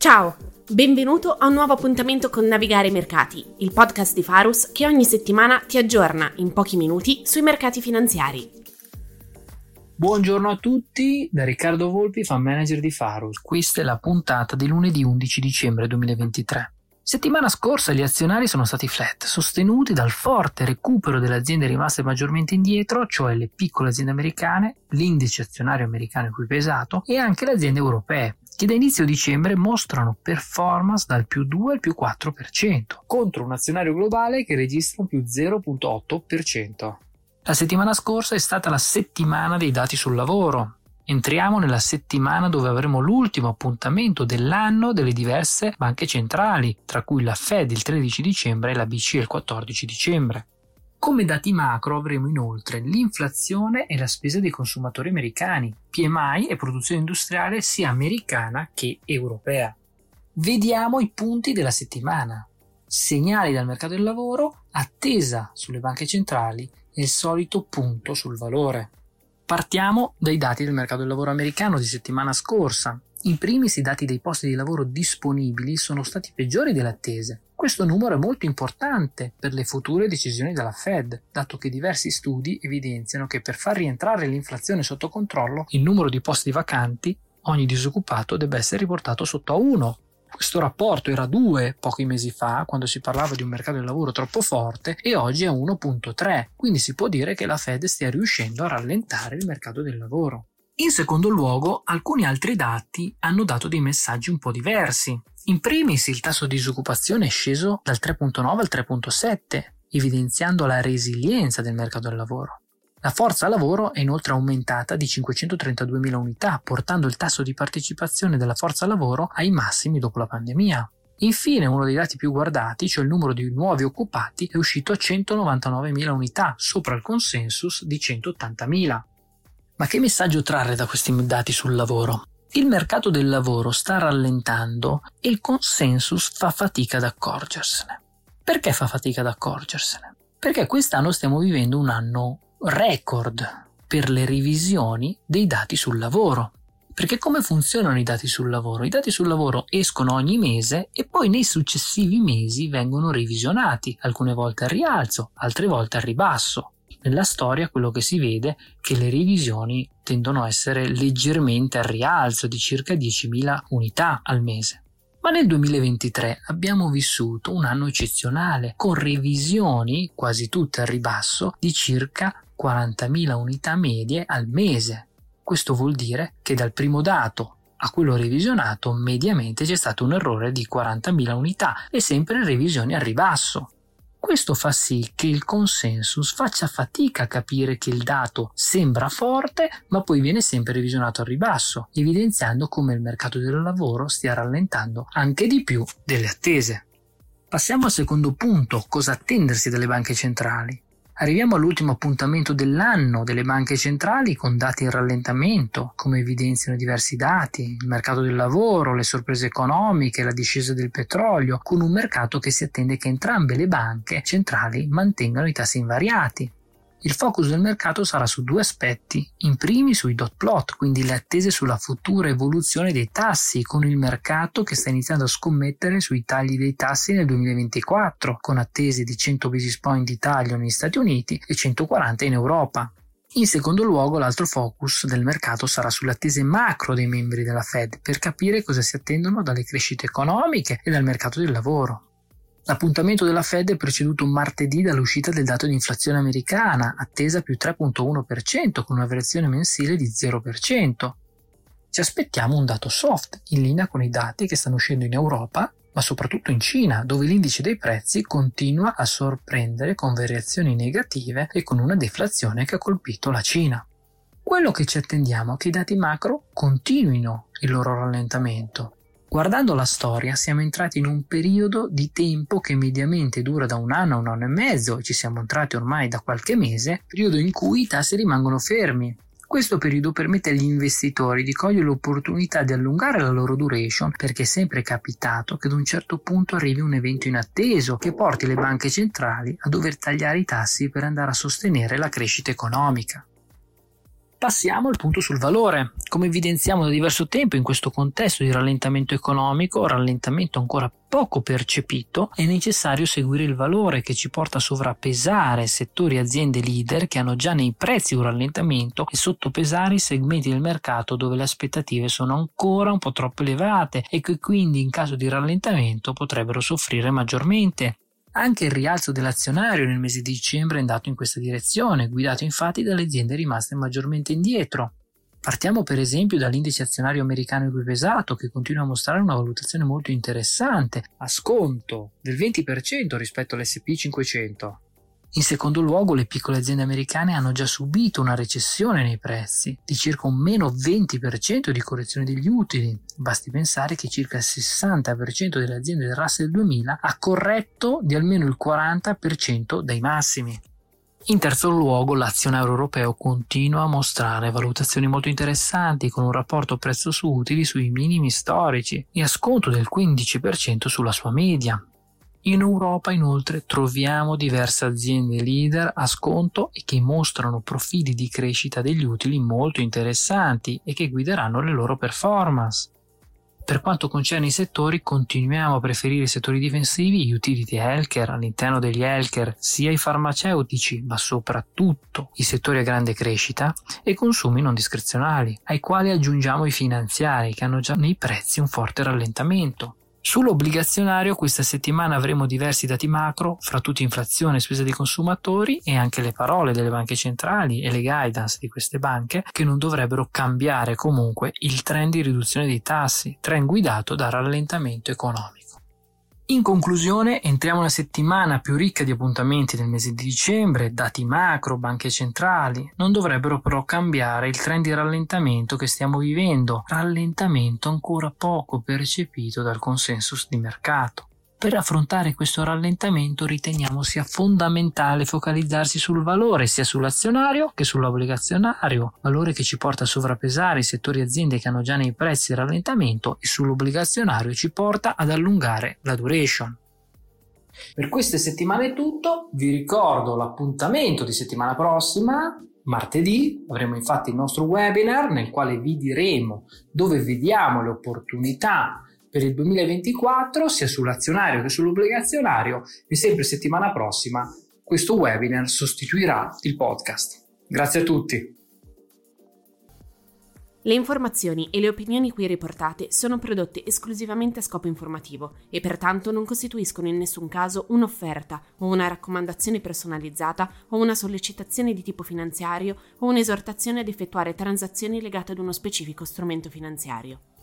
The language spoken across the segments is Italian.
Ciao, benvenuto a un nuovo appuntamento con Navigare i Mercati, il podcast di Farus che ogni settimana ti aggiorna in pochi minuti sui mercati finanziari. Buongiorno a tutti, da Riccardo Volpi, fan manager di Farus. Questa è la puntata di lunedì 11 dicembre 2023. Settimana scorsa gli azionari sono stati flat, sostenuti dal forte recupero delle aziende rimaste maggiormente indietro, cioè le piccole aziende americane, l'indice azionario americano in cui pesato e anche le aziende europee, che da inizio dicembre mostrano performance dal più 2 al più 4%, contro un azionario globale che registra un più 0.8%. La settimana scorsa è stata la settimana dei dati sul lavoro. Entriamo nella settimana dove avremo l'ultimo appuntamento dell'anno delle diverse banche centrali, tra cui la Fed il 13 dicembre e la BCE il 14 dicembre. Come dati macro avremo inoltre l'inflazione e la spesa dei consumatori americani, PMI e produzione industriale sia americana che europea. Vediamo i punti della settimana. Segnali dal mercato del lavoro, attesa sulle banche centrali e il solito punto sul valore. Partiamo dai dati del mercato del lavoro americano di settimana scorsa. In primis i dati dei posti di lavoro disponibili sono stati peggiori delle attese. Questo numero è molto importante per le future decisioni della Fed, dato che diversi studi evidenziano che per far rientrare l'inflazione sotto controllo, il numero di posti vacanti, ogni disoccupato debba essere riportato sotto a 1. Questo rapporto era 2 pochi mesi fa, quando si parlava di un mercato del lavoro troppo forte, e oggi è 1.3, quindi si può dire che la Fed stia riuscendo a rallentare il mercato del lavoro. In secondo luogo, alcuni altri dati hanno dato dei messaggi un po' diversi. In primis il tasso di disoccupazione è sceso dal 3.9 al 3.7, evidenziando la resilienza del mercato del lavoro. La forza lavoro è inoltre aumentata di 532.000 unità, portando il tasso di partecipazione della forza lavoro ai massimi dopo la pandemia. Infine, uno dei dati più guardati, cioè il numero di nuovi occupati, è uscito a 199.000 unità, sopra il consensus di 180.000. Ma che messaggio trarre da questi dati sul lavoro? Il mercato del lavoro sta rallentando e il consensus fa fatica ad accorgersene. Perché fa fatica ad accorgersene? Perché quest'anno stiamo vivendo un anno record per le revisioni dei dati sul lavoro. Perché come funzionano i dati sul lavoro? I dati sul lavoro escono ogni mese e poi nei successivi mesi vengono revisionati, alcune volte al rialzo, altre volte al ribasso. Nella storia quello che si vede è che le revisioni tendono a essere leggermente al rialzo di circa 10.000 unità al mese. Ma nel 2023 abbiamo vissuto un anno eccezionale, con revisioni, quasi tutte al ribasso, di circa 40.000 unità medie al mese. Questo vuol dire che dal primo dato a quello revisionato mediamente c'è stato un errore di 40.000 unità e sempre revisioni al ribasso. Questo fa sì che il consensus faccia fatica a capire che il dato sembra forte, ma poi viene sempre revisionato al ribasso, evidenziando come il mercato del lavoro stia rallentando anche di più delle attese. Passiamo al secondo punto, cosa attendersi dalle banche centrali. Arriviamo all'ultimo appuntamento dell'anno delle banche centrali con dati in rallentamento, come evidenziano diversi dati, il mercato del lavoro, le sorprese economiche, la discesa del petrolio, con un mercato che si attende che entrambe le banche centrali mantengano i tassi invariati. Il focus del mercato sarà su due aspetti, in primi sui dot plot, quindi le attese sulla futura evoluzione dei tassi, con il mercato che sta iniziando a scommettere sui tagli dei tassi nel 2024, con attese di 100 basis point di taglio negli Stati Uniti e 140 in Europa. In secondo luogo, l'altro focus del mercato sarà sulle attese macro dei membri della Fed per capire cosa si attendono dalle crescite economiche e dal mercato del lavoro. L'appuntamento della Fed è preceduto martedì dall'uscita del dato di inflazione americana, attesa più 3.1% con una variazione mensile di 0%. Ci aspettiamo un dato soft, in linea con i dati che stanno uscendo in Europa, ma soprattutto in Cina, dove l'indice dei prezzi continua a sorprendere con variazioni negative e con una deflazione che ha colpito la Cina. Quello che ci attendiamo è che i dati macro continuino il loro rallentamento Guardando la storia siamo entrati in un periodo di tempo che mediamente dura da un anno a un anno e mezzo ci siamo entrati ormai da qualche mese, periodo in cui i tassi rimangono fermi. Questo periodo permette agli investitori di cogliere l'opportunità di allungare la loro duration perché è sempre capitato che ad un certo punto arrivi un evento inatteso che porti le banche centrali a dover tagliare i tassi per andare a sostenere la crescita economica. Passiamo al punto sul valore. Come evidenziamo da diverso tempo in questo contesto di rallentamento economico, rallentamento ancora poco percepito, è necessario seguire il valore che ci porta a sovrappesare settori e aziende leader che hanno già nei prezzi un rallentamento e sottopesare i segmenti del mercato dove le aspettative sono ancora un po' troppo elevate e che quindi in caso di rallentamento potrebbero soffrire maggiormente. Anche il rialzo dell'azionario nel mese di dicembre è andato in questa direzione, guidato infatti dalle aziende rimaste maggiormente indietro. Partiamo per esempio dall'indice azionario americano equipesato che continua a mostrare una valutazione molto interessante, a sconto del 20% rispetto all'SP 500. In secondo luogo, le piccole aziende americane hanno già subito una recessione nei prezzi di circa un meno 20% di correzione degli utili. Basti pensare che circa il 60% delle aziende del Russell 2000 ha corretto di almeno il 40% dai massimi. In terzo luogo, l'azionario europeo continua a mostrare valutazioni molto interessanti con un rapporto prezzo su utili sui minimi storici e a sconto del 15% sulla sua media. In Europa inoltre troviamo diverse aziende leader a sconto e che mostrano profili di crescita degli utili molto interessanti e che guideranno le loro performance. Per quanto concerne i settori, continuiamo a preferire i settori difensivi, gli utility healthcare, all'interno degli healthcare sia i farmaceutici, ma soprattutto i settori a grande crescita e consumi non discrezionali, ai quali aggiungiamo i finanziari che hanno già nei prezzi un forte rallentamento. Sull'obbligazionario questa settimana avremo diversi dati macro, fra tutti inflazione e spese dei consumatori e anche le parole delle banche centrali e le guidance di queste banche che non dovrebbero cambiare comunque il trend di riduzione dei tassi, trend guidato dal rallentamento economico. In conclusione, entriamo una settimana più ricca di appuntamenti del mese di dicembre, dati macro, banche centrali, non dovrebbero però cambiare il trend di rallentamento che stiamo vivendo, rallentamento ancora poco percepito dal consensus di mercato. Per affrontare questo rallentamento riteniamo sia fondamentale focalizzarsi sul valore sia sull'azionario che sull'obbligazionario, valore che ci porta a sovrappesare i settori aziende che hanno già nei prezzi il rallentamento e sull'obbligazionario ci porta ad allungare la duration. Per queste settimane è tutto, vi ricordo l'appuntamento di settimana prossima, martedì, avremo infatti il nostro webinar nel quale vi diremo dove vediamo le opportunità per il 2024 sia sull'azionario che sull'obbligazionario e sempre settimana prossima questo webinar sostituirà il podcast. Grazie a tutti. Le informazioni e le opinioni qui riportate sono prodotte esclusivamente a scopo informativo e pertanto non costituiscono in nessun caso un'offerta o una raccomandazione personalizzata o una sollecitazione di tipo finanziario o un'esortazione ad effettuare transazioni legate ad uno specifico strumento finanziario.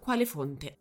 quale fonte.